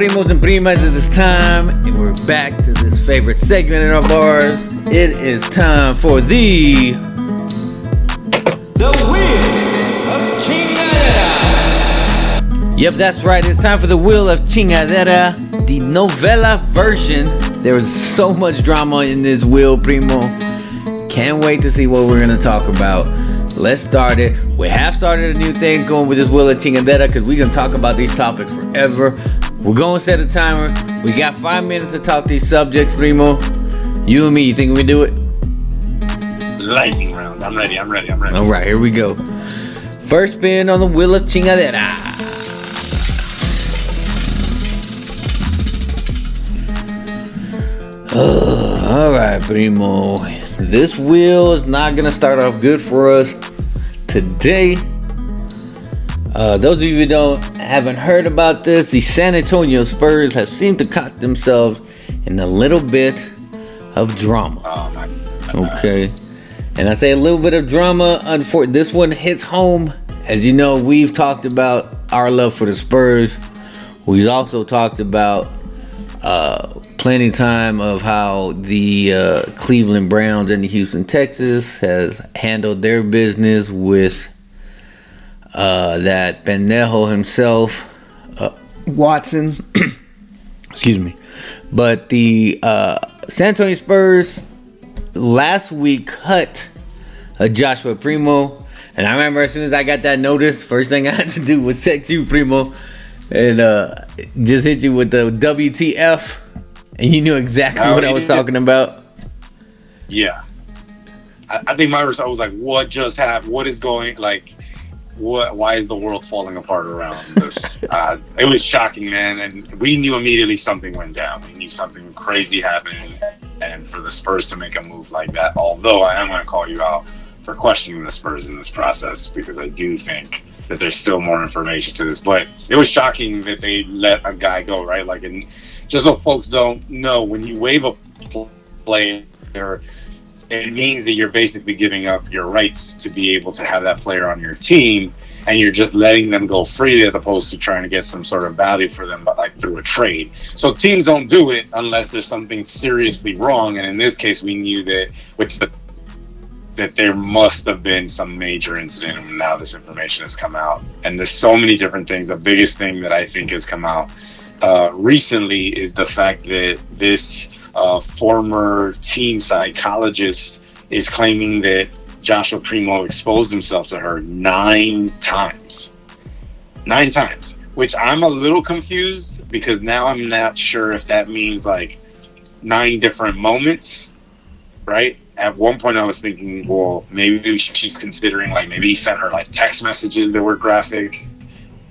Primos and primas, it is time, and we're back to this favorite segment in our bars. It is time for the The Wheel of Chingadera. Yep, that's right. It's time for the Wheel of Chingadera, the novela version. There was so much drama in this wheel, primo. Can't wait to see what we're gonna talk about. Let's start it. We have started a new thing going with this Wheel of Chingadera because we're gonna talk about these topics forever. We're gonna set a timer. We got five minutes to talk these subjects, primo. You and me, you think we do it? Lightning round. I'm ready. I'm ready. I'm ready. All right, here we go. First spin on the Wheel of Chingadera. All right, primo. This wheel is not gonna start off good for us today. Uh, those of you who don't haven't heard about this, the San Antonio Spurs have seemed to caught themselves in a little bit of drama. Oh. Okay. And I say a little bit of drama. Unfor- this one hits home. As you know, we've talked about our love for the Spurs. We've also talked about uh, plenty of time of how the uh, Cleveland Browns and the Houston Texas has handled their business with uh, that pendejo himself, uh, Watson. Excuse me. But the uh, San Antonio Spurs last week cut a Joshua Primo. And I remember as soon as I got that notice, first thing I had to do was text you, Primo, and uh, just hit you with the WTF. And you knew exactly Oh, what I was talking about. Yeah. I, I think my response was like, "What just happened? What is going? Like, what? Why is the world falling apart around this?" uh, it was shocking, man. And we knew immediately something went down. We knew something crazy happened. And for the Spurs to make a move like that, although I am going to call you out for questioning the Spurs in this process because I do think that there's still more information to this. But it was shocking that they let a guy go, right? Like, and just so folks don't know, when you waive a player, it means that you're basically giving up your rights to be able to have that player on your team, and you're just letting them go freely as opposed to trying to get some sort of value for them, but like through a trade. So teams don't do it unless there's something seriously wrong, and in this case, we knew that with the that there must have been some major incident and now this information has come out and there's so many different things the biggest thing that i think has come out uh, recently is the fact that this uh, former team psychologist is claiming that joshua primo exposed himself to her nine times nine times which i'm a little confused because now i'm not sure if that means like nine different moments right? At one point, I was thinking, well, maybe she's considering like maybe he sent her like text messages that were graphic,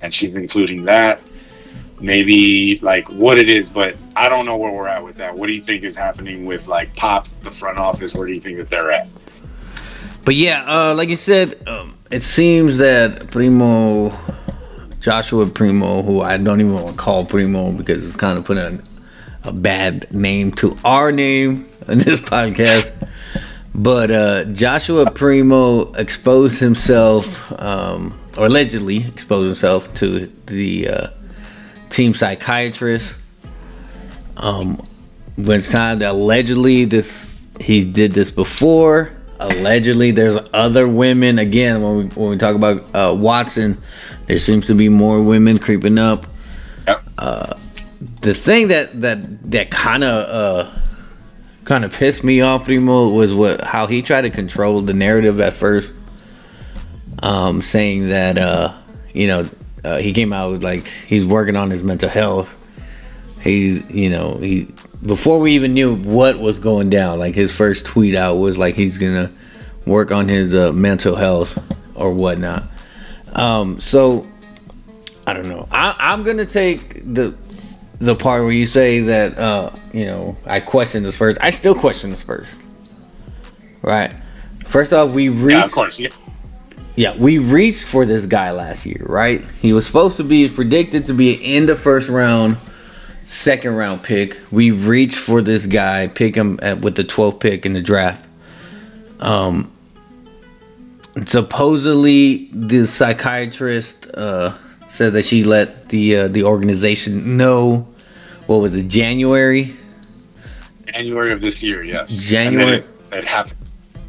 and she's including that. Maybe like what it is, but I don't know where we're at with that. What do you think is happening with like Pop, the front office? Where do you think that they're at? But yeah, uh, like you said, um, it seems that Primo, Joshua Primo, who I don't even want to call Primo because it's kind of putting a, a bad name to our name in this podcast. But uh, Joshua Primo exposed himself, um, or allegedly exposed himself to the uh, team psychiatrist. Um, when it's time to allegedly this he did this before. Allegedly, there's other women. Again, when we when we talk about uh, Watson, there seems to be more women creeping up. Yep. The thing that that that kind of uh, kind of pissed me off, Primo, was what how he tried to control the narrative at first, um, saying that uh, you know uh, he came out with like he's working on his mental health. He's you know he before we even knew what was going down. Like his first tweet out was like he's gonna work on his uh, mental health or whatnot. Um, so I don't know. I, I'm gonna take the the part where you say that uh, you know I question the Spurs. I still question the Spurs. Right. First off, we reached. Yeah, of course. Yeah. Yeah, we reached for this guy last year, right? He was supposed to be predicted to be in the first round, second round pick. We reached for this guy, pick him at, with the 12th pick in the draft. Um, supposedly the psychiatrist uh, said that she let the uh, the organization know. What was it? January. January of this year, yes. January- And then it, it happened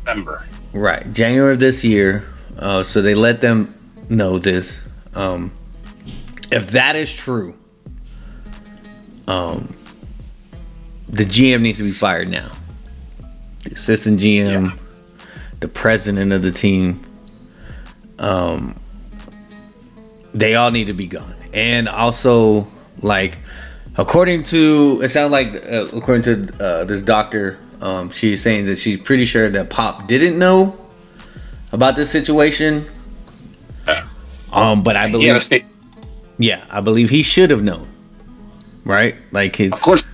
December. Right, January of this year. Uh, so they let them know this. Um, if that is true, um, the GM needs to be fired now. The assistant GM, Yeah. the president of the team, um, they all need to be gone. And also, like, according to it sounds like uh, according to uh, this doctor, um, she's saying that she's pretty sure that Pop didn't know about this situation. Yeah. Um, but I believe, yeah, I believe he should have known, right? Like his, of course.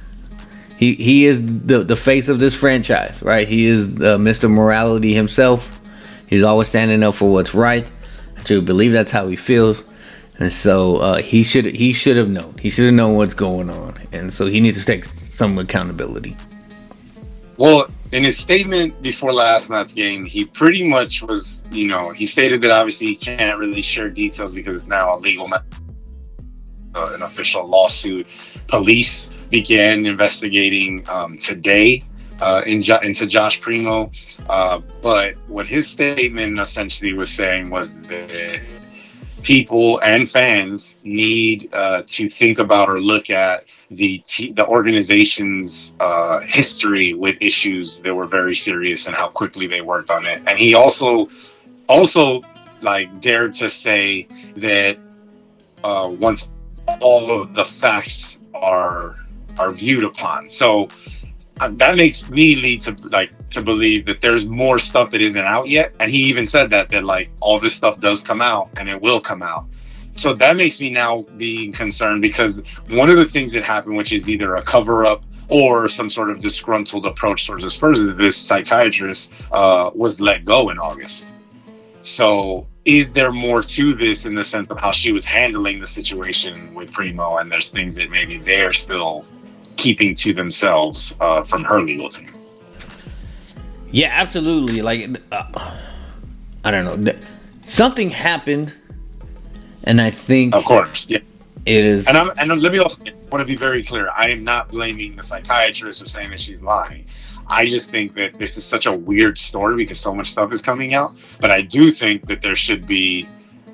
he he is the the face of this franchise, right? He is uh, Mr. Morality himself. He's always standing up for what's right. I truly believe that's how he feels, and so uh, he should he should have known. He should have known what's going on, and so he needs to take some accountability. Well, in his statement before last night's game, he pretty much was, you know, he stated that obviously he can't really share details because it's now a legal uh, an official lawsuit. Police began investigating um, today uh, in jo- into Josh Primo, uh, but what his statement essentially was saying was that people and fans need uh, to think about or look at the t- the organization's uh, history with issues that were very serious and how quickly they worked on it. And he also also like dared to say that uh, once all of the facts are are viewed upon, so uh, that makes me lead to like to believe that there's more stuff that isn't out yet. And he even said that that like all this stuff does come out and it will come out so that makes me now being concerned because one of the things that happened, which is either a cover up or some sort of disgruntled approach towards the Spurs, is this psychiatrist uh, was let go in August. So, is there more to this in the sense of how she was handling the situation with Primo, and there's things that maybe they're still keeping to themselves uh, from her legal team? Yeah, absolutely. Like, uh, I don't know. Something happened, and I think Of course, yeah. it is. And I'm and let me also want to be very clear. I am not blaming the psychiatrist for saying that she's lying. I just think that this is such a weird story because so much stuff is coming out. But I do think that there should be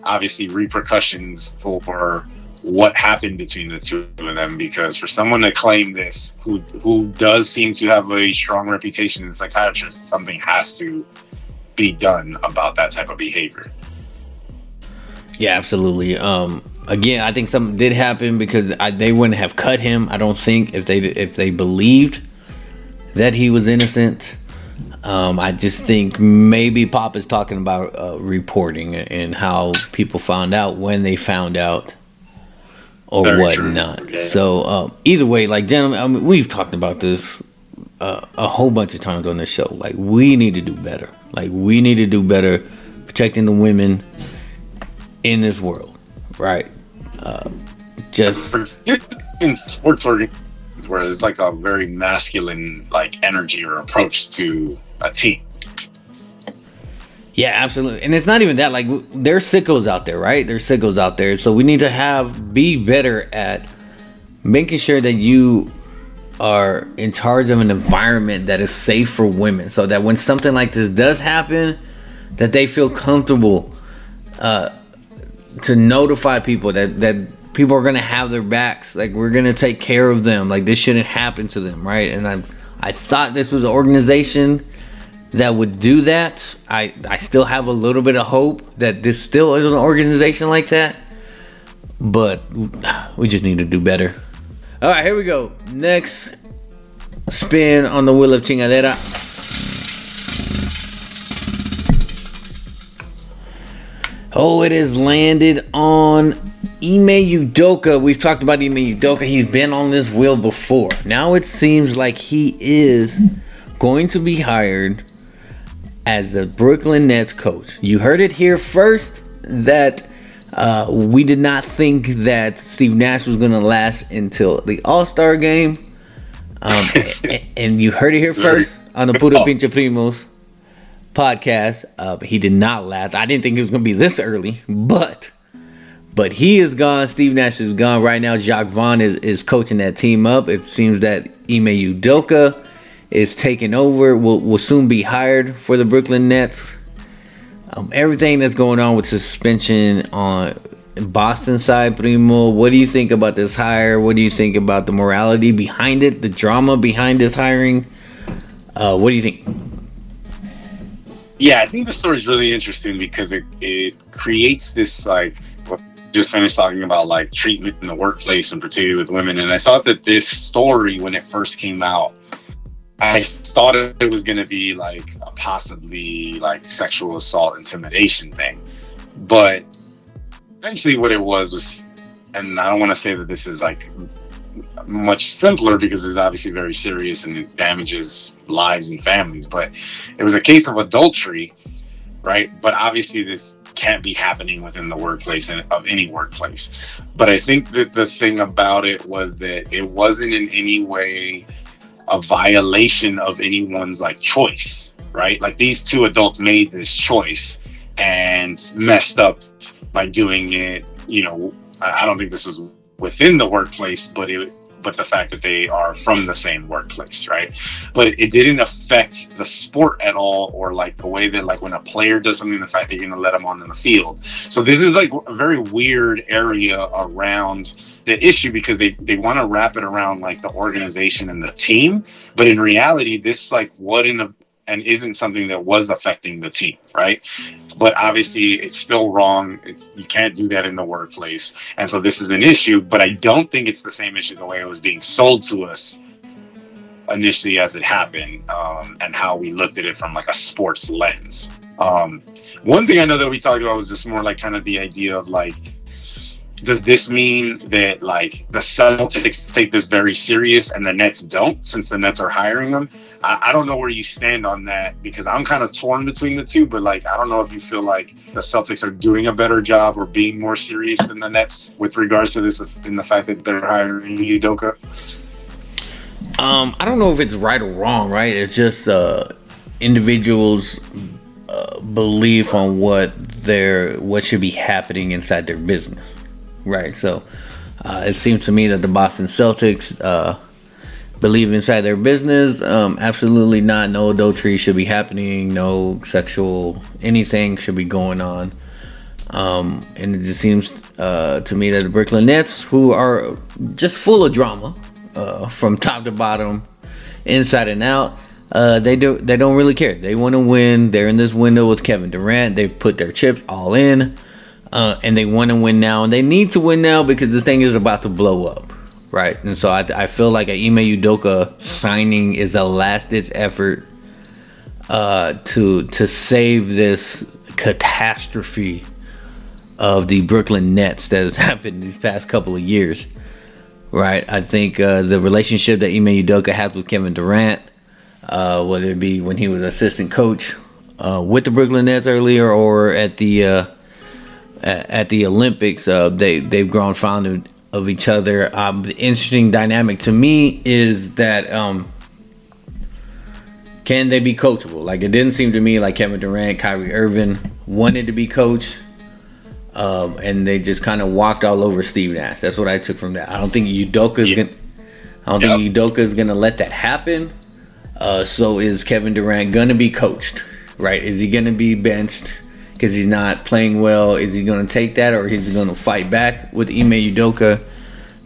obviously repercussions for what happened between the two of them because for someone to claim this who who does seem to have a strong reputation as a psychiatrist, something has to be done about that type of behavior. Yeah, absolutely. Um, again, I think something did happen because I, they wouldn't have cut him. I don't think if they if they believed that he was innocent. Um, I just think maybe Pop is talking about uh, reporting and how people found out when they found out or Very whatnot. Yeah. So um, either way, like gentlemen, I mean, we've talked about this uh, a whole bunch of times on this show. Like we need to do better. Like we need to do better protecting the women in this world, right? Uh, just in sports organizations where it's like a very masculine like energy or approach to a team. Yeah, absolutely. And it's not even that. Like there's sickos out there, right? There's sickos out there. So we need to have be better at making sure that you are in charge of an environment that is safe for women, so that when something like this does happen, that they feel comfortable uh, to notify people that that people are gonna have their backs. Like we're gonna take care of them. Like this shouldn't happen to them, right? And I I thought this was an organization that would do that. I I still have a little bit of hope that this still is an organization like that, but we just need to do better. All right, here we go. Next spin on the wheel of chingadera. Oh, it has landed on Ime Udoka. We've talked about Ime Udoka. He's been on this wheel before. Now it seems like he is going to be hired as the Brooklyn Nets coach. You heard it here first that uh, we did not think that Steve Nash was going to last until the All Star game. Um, a- and you heard it here first on the Puro Pinche Primos podcast. Uh, he did not last. I didn't think it was going to be this early, but But he is gone. Steve Nash is gone. Right now, Jacque Vaughn is, is coaching that team up. It seems that Ime Udoka is taking over, will, will soon be hired for the Brooklyn Nets. Um, everything that's going on with suspension on Boston side, Primo, what do you think about this hire? What do you think about the morality behind it, the drama behind this hiring? Uh, what do you think? Yeah, I think the story is really interesting because it, it creates this like just finished talking about like treatment in the workplace and particularly with women. And I thought that this story when it first came out, I thought it was gonna be like a possibly like sexual assault intimidation thing. But essentially what it was was and I don't want to say that this is like much simpler because it's obviously very serious and it damages lives and families. But it was a case of adultery, right? But obviously, this can't be happening within the workplace and of any workplace. But I think that the thing about it was that it wasn't in any way a violation of anyone's like choice, right? Like these two adults made this choice and messed up by doing it. You know, I don't think this was within the workplace, but it but the fact that they are from the same workplace, right? But it didn't affect the sport at all, or like the way that like when a player does something, the fact that you're gonna let them on in the field. So this is like a very weird area around the issue because they they want to wrap it around like the organization and the team, but in reality, this like what in a and isn't something that was affecting the team, right? But obviously, it's still wrong. It's you can't do that in the workplace, and so this is an issue. But I don't think it's the same issue the way it was being sold to us initially as it happened, um, and how we looked at it from like a sports lens. Um, one thing I know that we talked about was just more like kind of the idea of like does this mean that like the Celtics take this very serious and the Nets don't, since the Nets are hiring them? I, I don't know where you stand on that because I'm kind of torn between the two. But like, I don't know if you feel like the Celtics are doing a better job or being more serious than the Nets with regards to this, in the fact that they're hiring Udoka. Um, I don't know if it's right or wrong, right? It's just uh, individuals' uh, belief on what their what should be happening inside their business, right? So uh, it seems to me that the Boston Celtics uh, believe inside their business. Um, absolutely not. No adultery should be happening. No sexual anything should be going on. Um, and it just seems uh, to me that the Brooklyn Nets, who are just full of drama uh, from top to bottom, inside and out, uh, they do they don't really care. They want to win. They're in this window with Kevin Durant. They've put their chips all in, uh, and they want to win now. And they need to win now because this thing is about to blow up, right? And so I, I feel like a Ime Udoka signing is a last ditch effort uh, to to save this catastrophe of the Brooklyn Nets that has happened these past couple of years. Right, I think uh, the relationship that Ime Udoka has with Kevin Durant, uh, whether it be when he was assistant coach uh, with the Brooklyn Nets earlier or at the uh, at the Olympics, uh, they they've grown fond of, of each other. Um, the interesting dynamic to me is that um, can they be coachable? Like it didn't seem to me like Kevin Durant, Kyrie Irving wanted to be coached um, and they just kind of walked all over Steve Nash. That's what I took from that. I don't think Udoka's Yeah. gonna. I don't think Udoka's gonna let that happen. Uh, so is Kevin Durant gonna be coached? Right? Is he gonna be benched because he's not playing well? Is he gonna take that, or is he gonna fight back with Ime Udoka?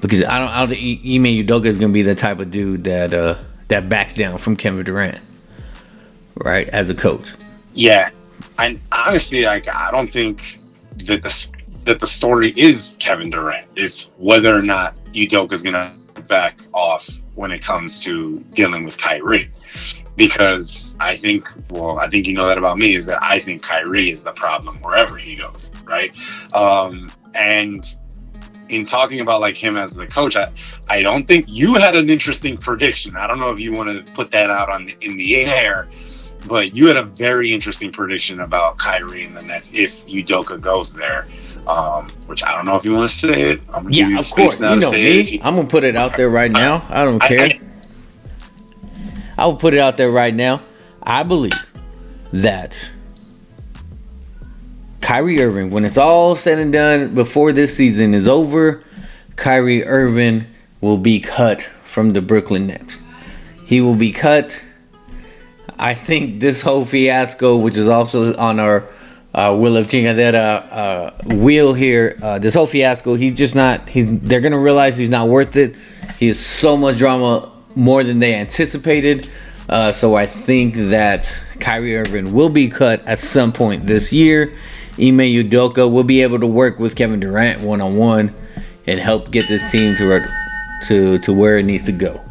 Because I don't, I don't think Ime Udoka is gonna be the type of dude that uh, that backs down from Kevin Durant, right? As a coach. Yeah, and honestly, like I don't think that the that the story is Kevin Durant. It's whether or not Udoka is gonna back off when it comes to dealing with Kyrie. Because I think, well, I think you know that about me is that I think Kyrie is the problem wherever he goes, right? Um, and in talking about like him as the coach, I, I don't think you had an interesting prediction. I don't know if you want to put that out on in the air, but you had a very interesting prediction about Kyrie and the Nets if Udoka goes there, um, which I don't know if you want to say it. I'm gonna Yeah, of course. You know me. it. I'm gonna put it out there right now. I don't care. I- I will put it out there right now. I believe that Kyrie Irving, when it's all said and done, before this season is over, Kyrie Irving will be cut from the Brooklyn Nets. He will be cut. I think this whole fiasco, which is also on our uh, Wheel of Chingadera uh, wheel here, uh, this whole fiasco, he's just not. He's. They're gonna realize he's not worth it. He has so much drama, more than they anticipated. Uh, so I think that Kyrie Irving will be cut at some point this year. Ime Udoka will be able to work with Kevin Durant one on one and help get this team to to to where it needs to go.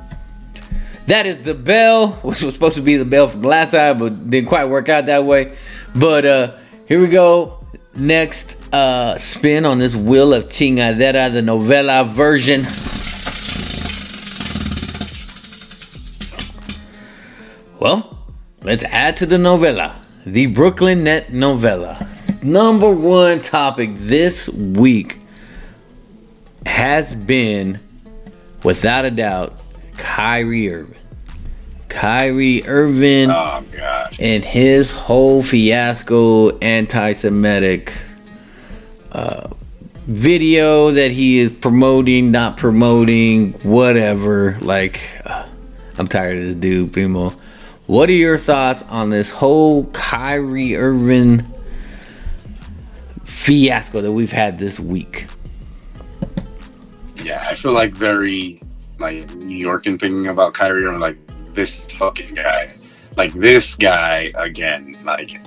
That is the bell, which was supposed to be the bell from last time, but didn't quite work out that way. But uh here we go. Next uh spin on this wheel of Chingadera, the novela version. Well, let's add to the novela, the Brooklyn Net novela. Number one topic this week has been, without a doubt, Kyrie Irving. Kyrie Irving Oh god. and his whole fiasco anti-Semitic uh, video that he is promoting, not promoting, whatever. Like, uh, I'm tired of this dude, Primo. What are your thoughts on this whole Kyrie Irving fiasco that we've had this week? Yeah, I feel like very like New York and thinking about Kyrie and like this fucking guy. Like this guy again. Like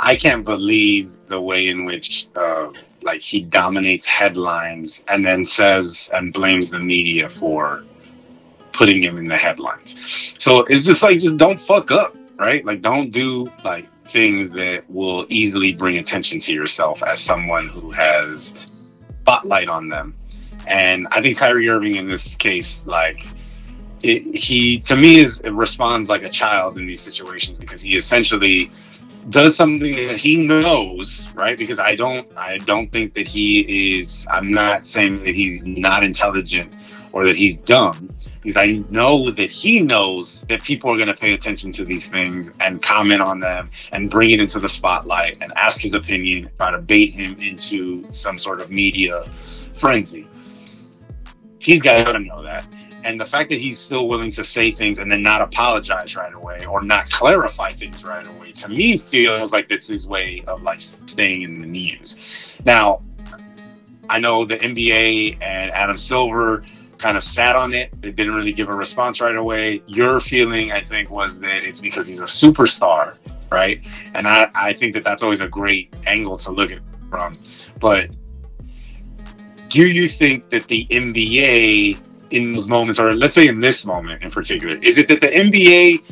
I can't believe the way in which uh like he dominates headlines and then says and blames the media for putting him in the headlines. So it's just like just don't fuck up, right? Like don't do like things that will easily bring attention to yourself as someone who has spotlight on them. And I think Kyrie Irving in this case, like it, he to me is responds like a child in these situations because he essentially does something that he knows, right? Because I don't I don't think that he is I'm not saying that he's not intelligent or that he's dumb. Because I know that he knows that people are going to pay attention to these things and comment on them and bring it into the spotlight and ask his opinion, try to bait him into some sort of media frenzy. He's got to know that. And the fact that he's still willing to say things and then not apologize right away or not clarify things right away, to me feels like that's his way of like staying in the news. Now, I know the NBA and Adam Silver kind of sat on it. They didn't really give a response right away. Your feeling, I think, was that it's because he's a superstar, right? And I, I think that that's always a great angle to look at from. But do you think that the NBA in those moments, or let's say in this moment in particular, is it that the NBA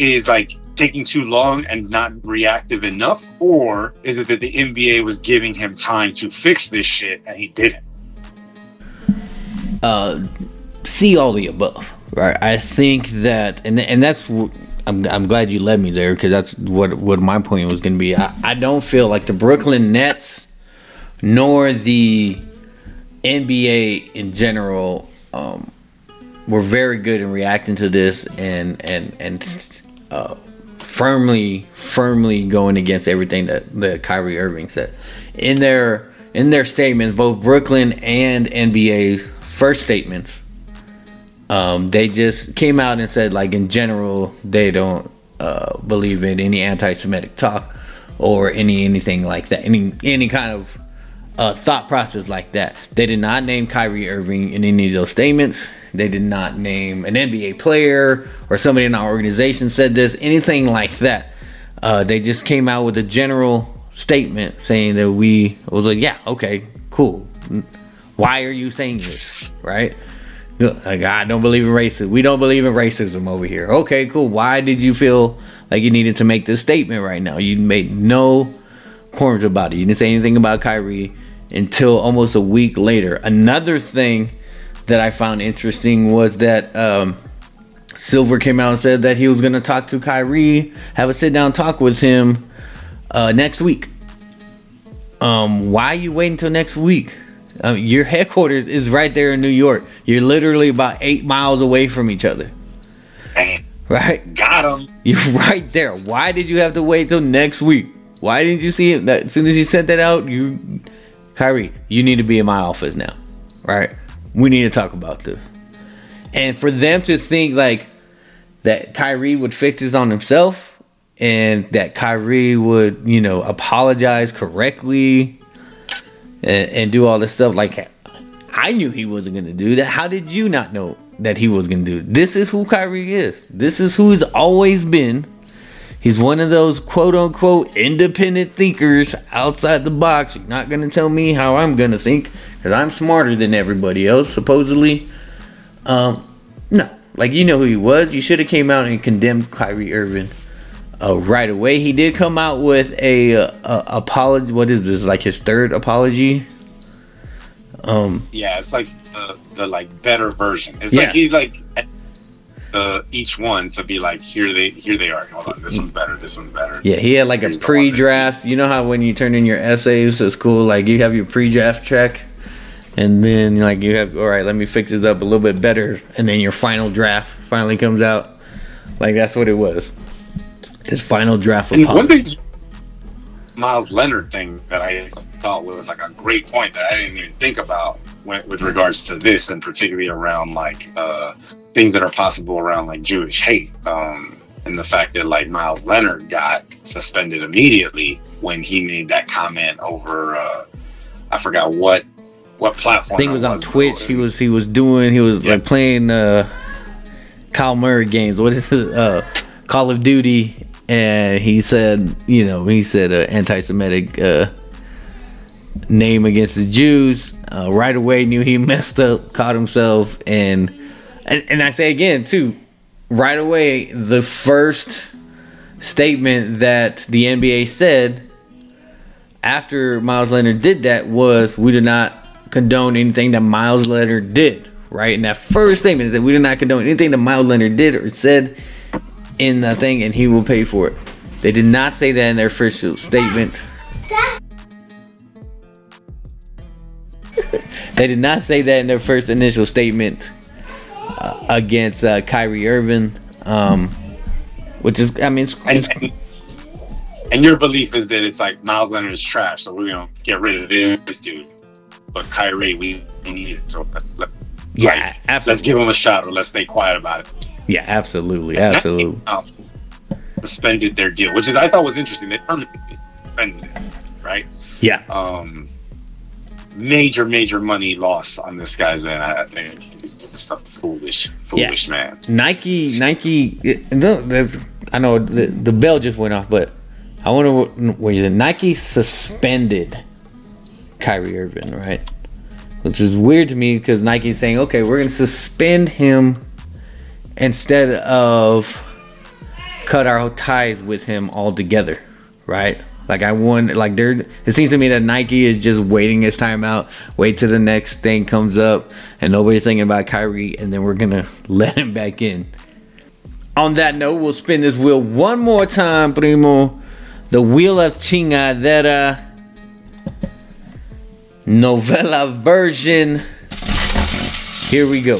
is like taking too long and not reactive enough, or is it that the NBA was giving him time to fix this shit and he didn't? Uh, see all the above, right? I think that, and and that's I'm I'm glad you led me there because that's what what my point was going to be. I, I don't feel like the Brooklyn Nets nor the NBA in general um, were very good in reacting to this and and and uh, firmly firmly going against everything that that Kyrie Irving said in their in their statements, both Brooklyn and NBA first statements. Um, they just came out and said, like in general, they don't uh, believe in any anti-Semitic talk or any anything like that, any any kind of uh, thought process like that. They did not name Kyrie Irving in any of those statements. They did not name an NBA player or somebody in our organization said this, anything like that. Uh, they just came out with a general statement saying that we was like, yeah, okay, cool. Why are you saying this, right? Like I don't believe in racism. We don't believe in racism over here. Okay, cool. Why did you feel like you needed to make this statement right now? You made no qualms about it. You didn't say anything about Kyrie until almost a week later. Another thing that I found interesting was that um, Silver came out and said that he was going to talk to Kyrie, have a sit down talk with him uh, next week. Um, why are you waiting until next week? Um, your headquarters is right there in New York. You're literally about eight miles away from each other, right? got him. You're right there. Why did you have to wait till next week? Why didn't you see it? That, as soon as he sent that out, you, Kyrie, you need to be in my office now, right? We need to talk about this. And for them to think like that Kyrie would fix this on himself and that Kyrie would, you know, apologize correctly and, and do all this stuff, like I knew he wasn't gonna do that. How did you not know that he was gonna do it? This is who Kyrie is. This is who he's always been. He's one of those quote unquote independent thinkers outside the box. You're not gonna tell me how I'm gonna think because I'm smarter than everybody else, supposedly. Um, no, like you know who he was. You should have came out and condemned Kyrie Irving uh, right away. He did come out with a, uh, a apology. What is this? Like his third apology? Um, Yeah, it's like the, the like better version. It's Yeah. like he like uh, each one to be like here they here they are. Hold on, this one's better. This one's better. yeah, he had like a Here's that- pre-draft. You know how when you turn in your essays to school, like you have your pre-draft check, and then like you have all right, let me fix this up a little bit better, and then your final draft finally comes out. Like that's what it was. His final draft And one thing, Meyers Leonard thing that I thought was like a great point that I didn't even think about when, with regards to this, and particularly around like uh, things that are possible around like Jewish hate, um, and the fact that like Meyers Leonard got suspended immediately when he made that comment over, uh, I forgot what what platform. I think it was on Twitch. He was he was doing he was Yeah. like playing uh Kyle Murray games. What is it? Uh Call of Duty and he said, you know, he said uh, anti-Semitic uh name against the Jews. Uh, right away knew he messed up, caught himself and and, and I say again too, right away the first statement that the NBA said after Meyers Leonard did that was we do not condone anything that Meyers Leonard did, right? And that first statement that we do not condone anything that Meyers Leonard did or said in the thing, and he will pay for it. They did not say that in their first statement. they did not say that in their first initial statement uh, against uh, Kyrie Irving, um, which is, I mean, it's, And, it's and, and your belief is that it's like Meyers Leonard is trash, so we're gonna get rid of this dude. But Kyrie, we we need it. So let, let, yeah, like, absolutely. let's give him a shot, or let's stay quiet about it. Yeah, absolutely, absolutely. Uh, suspended their deal, which is I thought was interesting. They permanently suspended it, right? Yeah, Um, major, major money loss on this guy's end. I think he's just a foolish, foolish man. Nike, Nike. it- I know the, the bell just went off, but I wonder what, what you Nike suspended Kyrie Irving, right? Which is weird to me because Nike's saying, okay, we're gonna suspend him instead of cut our ties with him altogether, right? Like I want, like there. It seems to me that Nike is just waiting its time out, wait till the next thing comes up, and nobody's thinking about Kyrie, and then we're gonna let him back in. On that note, we'll spin this wheel one more time, Primo. The wheel of chingadera novela version. Here we go.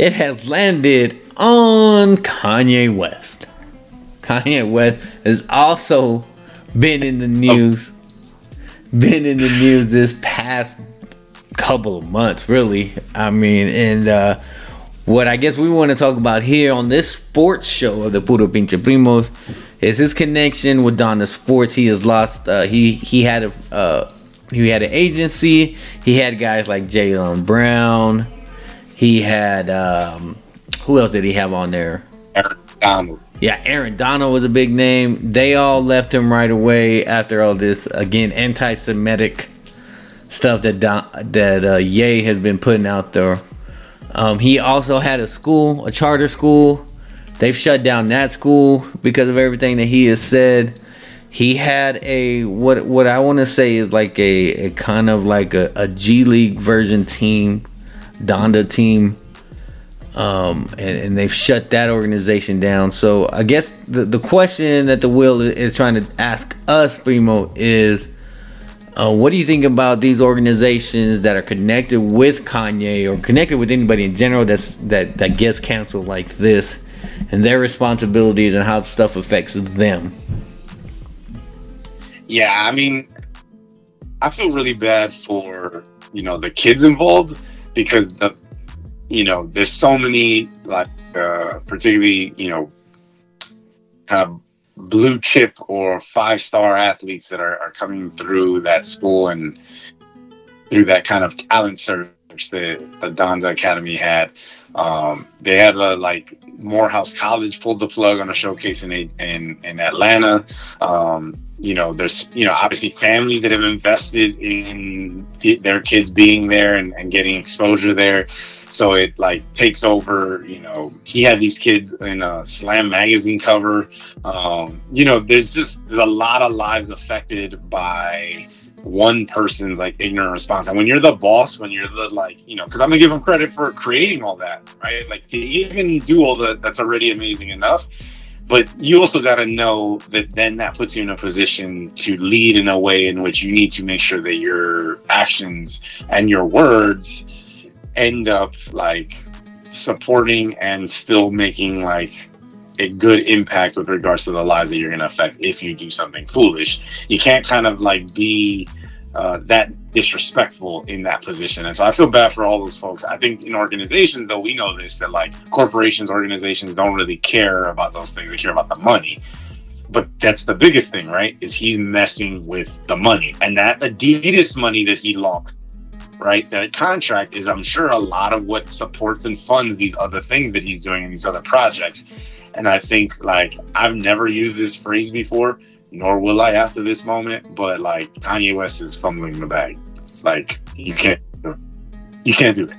It has landed on Kanye West. Kanye West has also been in the news. Been in the news this past couple of months, really. I mean, and uh, what I guess we want to talk about here on this sports show of the Puro Pinche Primos is his connection with Donda Sports. He has lost. Uh, he he had a uh, he had an agency. He had guys like Jaylen Brown. He had um, who else did he have on there? Donald. Yeah, Aaron Donald was a big name. They all left him right away after all this again anti-Semitic stuff that Don, that uh, Ye has been putting out there. Um, he also had a school, a charter school. They've shut down that school because of everything that he has said. He had a what what I want to say is like a, a kind of like a, a G League version team, Donda team um, and, and they've shut that organization down. So I guess the, the question that the will is, trying to ask us, Primo, is uh, what do you think about these organizations that are connected with Kanye or connected with anybody in general that's that that gets canceled like this? and their responsibilities and how stuff affects them. Yeah, I mean, I feel really bad for you know the kids involved because the you know there's so many like uh, particularly you know kind of blue chip or five star athletes that are, are coming through that school and through that kind of talent search that the Donda Academy had. Um, they had a like Morehouse College pulled the plug on a showcase in in, in Atlanta. Um, you know, there's you know obviously families that have invested in their kids being there and, and getting exposure there. So it like takes over. You know, he had these kids in a Slam magazine cover. Um, you know, there's just there's a lot of lives affected by one person's like ignorant response. And when you're the boss, when you're the like, you know, because I'm gonna give them credit for creating all that, right? Like to even do all that, that's already amazing enough. But you also got to know that then that puts you in a position to lead in a way in which you need to make sure that your actions and your words end up like supporting and still making like a good impact with regards to the lives that you're going to affect if you do something foolish. You can't kind of like be uh, that disrespectful in that position. And so I feel bad for all those folks. I think in organizations, though, we know this that like corporations, organizations don't really care about those things. They care about the money. But that's the biggest thing, right? Is he's messing with the money and that Adidas money that he lost, right? That contract is, I'm sure, a lot of what supports and funds these other things that he's doing in these other projects. And I think, like, I've never used this phrase before, nor will I after this moment. But like Kanye West is fumbling the bag. Like you can't, you can't do it.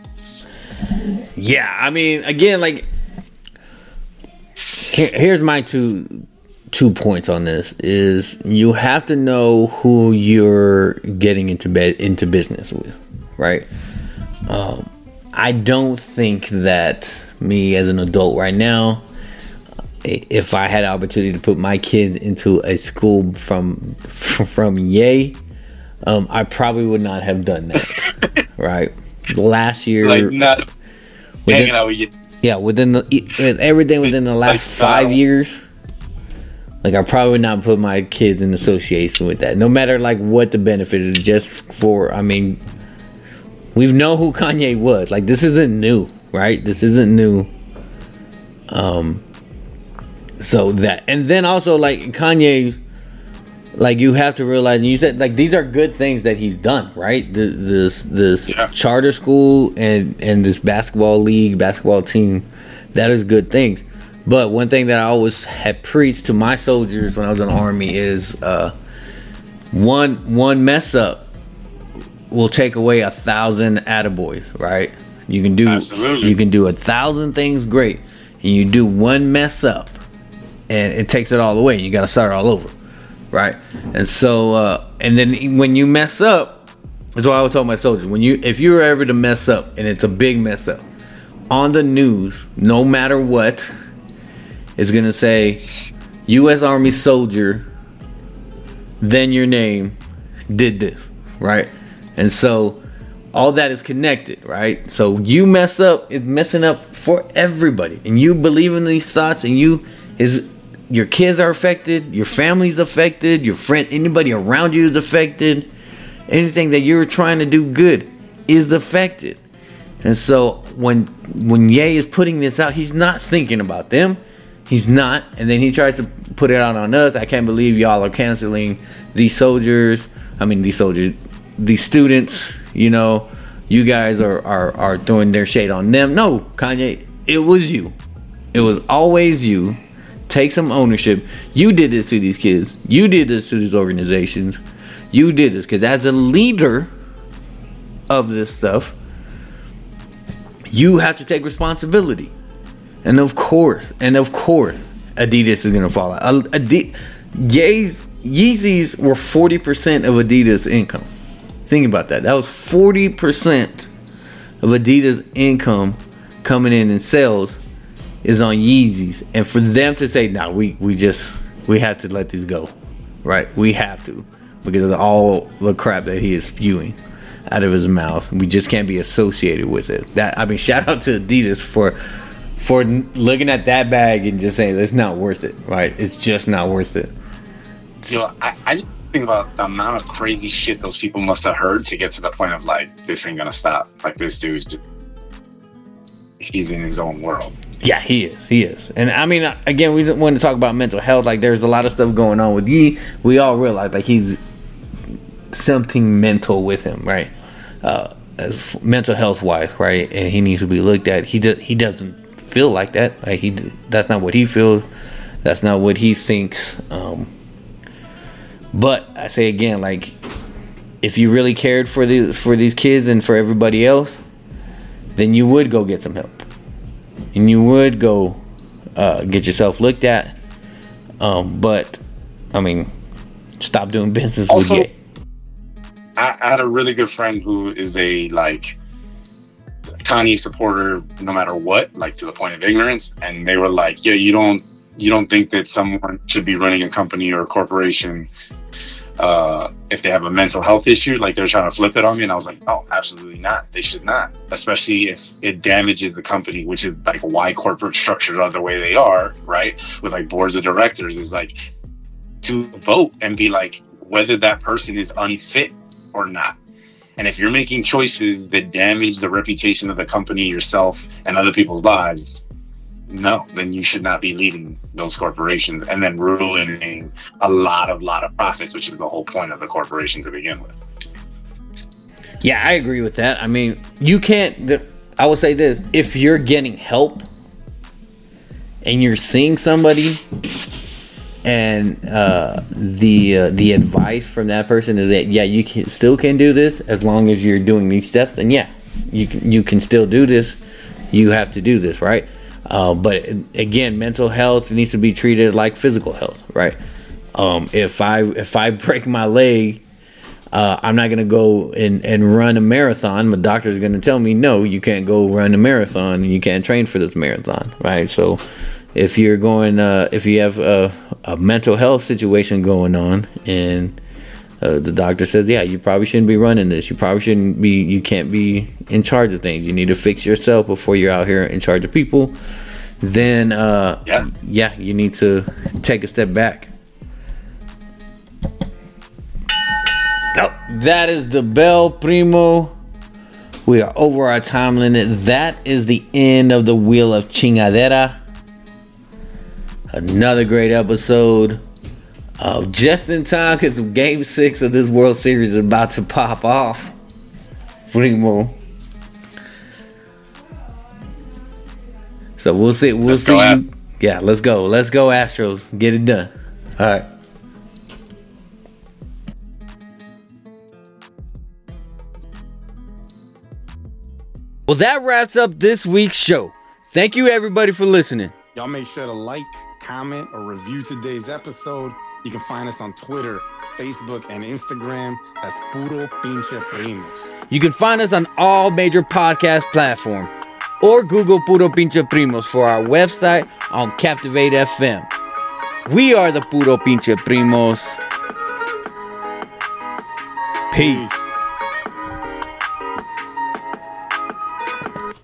Yeah, I mean, again, like here's my two two points on this is you have to know who you're getting into bed into business with, right? Um, I don't think that me as an adult right now if I had opportunity to put my kids into a school from from Ye, um, I probably would not have done that. right. Last year, like not within, hanging out with you. Yeah, within the with everything within the last like, five years, like I probably would not put my kids in association with that. No matter like what the benefit is, just for I mean, we've known who Kanye was. Like this isn't new, right? This isn't new. Um, so that and then also like Kanye like you have to realize and you said like these are good things that he's done right the, this this yeah. charter school and and this basketball league basketball team that is good things but one thing that i always had preached to my soldiers when i was in the army is uh one one mess up will take away a thousand attaboys right you can do Absolutely. you can do a thousand things great and you do one mess up and it takes it all away. You got to start all over, right? And so, uh, and then when you mess up, that's why I would tell my soldiers. When you, if you're ever to mess up, and it's a big mess up, on the news, no matter what, is gonna say, U.S. Army soldier, then your name, did this, right? And so all that is connected, right? So you mess up, it's messing up for everybody. And you believe in these thoughts and you is your kids are affected, your family's affected, your friend, anybody around you is affected. Anything that you're trying to do good is affected. And so when when Ye is putting this out, he's not thinking about them. He's not. And then he tries to put it out on us. I can't believe y'all are canceling these soldiers. I mean these soldiers, these students, you know, you guys are, are, are throwing their shade on them. No, Kanye, it was you. It was always you take some ownership. You did this to these kids. You did this to these organizations. You did this because as a leader of this stuff, you have to take responsibility. And of course, and of course, Adidas is gonna fall out. Adi- Yeezys were forty percent of Adidas' income. Think about that. That was forty percent of Adidas' income coming in in sales is on Yeezys, and for them to say, "No, nah, we we just we have to let these go," right? We have to because of all the crap that he is spewing out of his mouth. We just can't be associated with it. That I mean, shout out to Adidas for for looking at that bag and just saying it's not worth it, right? It's just not worth it. You know, I, I just think about the amount of crazy shit those people must have heard to get to the point of like, this ain't gonna stop. Like this dude's just, he's in his own world. Yeah, he is. He is. And I mean, again, we want to talk about mental health. Like, there's a lot of stuff going on with Ye. We all realize like he's something mental with him, right? Uh, mental health wise, right? And he needs to be looked at. He does. He doesn't feel like that. Like he. That's not what he feels. That's not what he thinks. Um, but I say again, like, if you really cared for these for these kids and for everybody else, then you would go get some help and you would go uh, get yourself looked at. Um, but I mean, stop doing business Also- with Ye. I, I had a really good friend who is a like Kanye supporter, no matter what, like to the point of ignorance. And they were like, "Yeah, you don't you don't think that someone should be running a company or a corporation uh, if they have a mental health issue?" Like they're trying to flip it on me, and I was like, "No, absolutely not. They should not, especially if it damages the company, which is like why corporate structures are the way they are, right? With like boards of directors, is like to vote and be like whether that person is unfit or not. And if you're making choices that damage the reputation of the company, yourself, and other people's lives, no, then you should not be leading those corporations and then ruining a lot of lot of profits, which is the whole point of the corporation to begin with. Yeah, I agree with that. I mean, you can't. The, I would say this: if you're getting help and you're seeing somebody, and uh, the uh, the advice from that person is that yeah, you can still can do this as long as you're doing these steps. Then yeah, you can, you can still do this. You have to do this, right? Uh, but again, mental health needs to be treated like physical health, right? Um, if I if I break my leg uh, I'm not gonna go and, and run a marathon. My doctor's gonna tell me no, you can't go run a marathon and you can't train for this marathon, right? So if you're going, uh, if you have a, a mental health situation going on and uh, the doctor says, yeah, you probably shouldn't be running this. You probably shouldn't be. You can't be in charge of things. You need to fix yourself before you're out here in charge of people. Then, uh, Yeah. yeah, you need to take a step back. No, that is the bell, primo. We are over our time limit. That is the end of the Wheel of Chingadera. Another great episode of just in time because Game Six of this World Series is about to pop off. Primo. So we'll see. We'll Let's see. go, Ast- Yeah, let's go. Let's go, Astros. Get it done. All right. Well, that wraps up this week's show. Thank you, everybody, for listening. Y'all make sure to like, comment, or review today's episode. You can find us on Twitter, Facebook, and Instagram. That's Puro Pinche Primos. You can find us on all major podcast platforms or Google Puro Pinche Primos for our website on Captivate FM. We are the Puro Pinche Primos. Peace.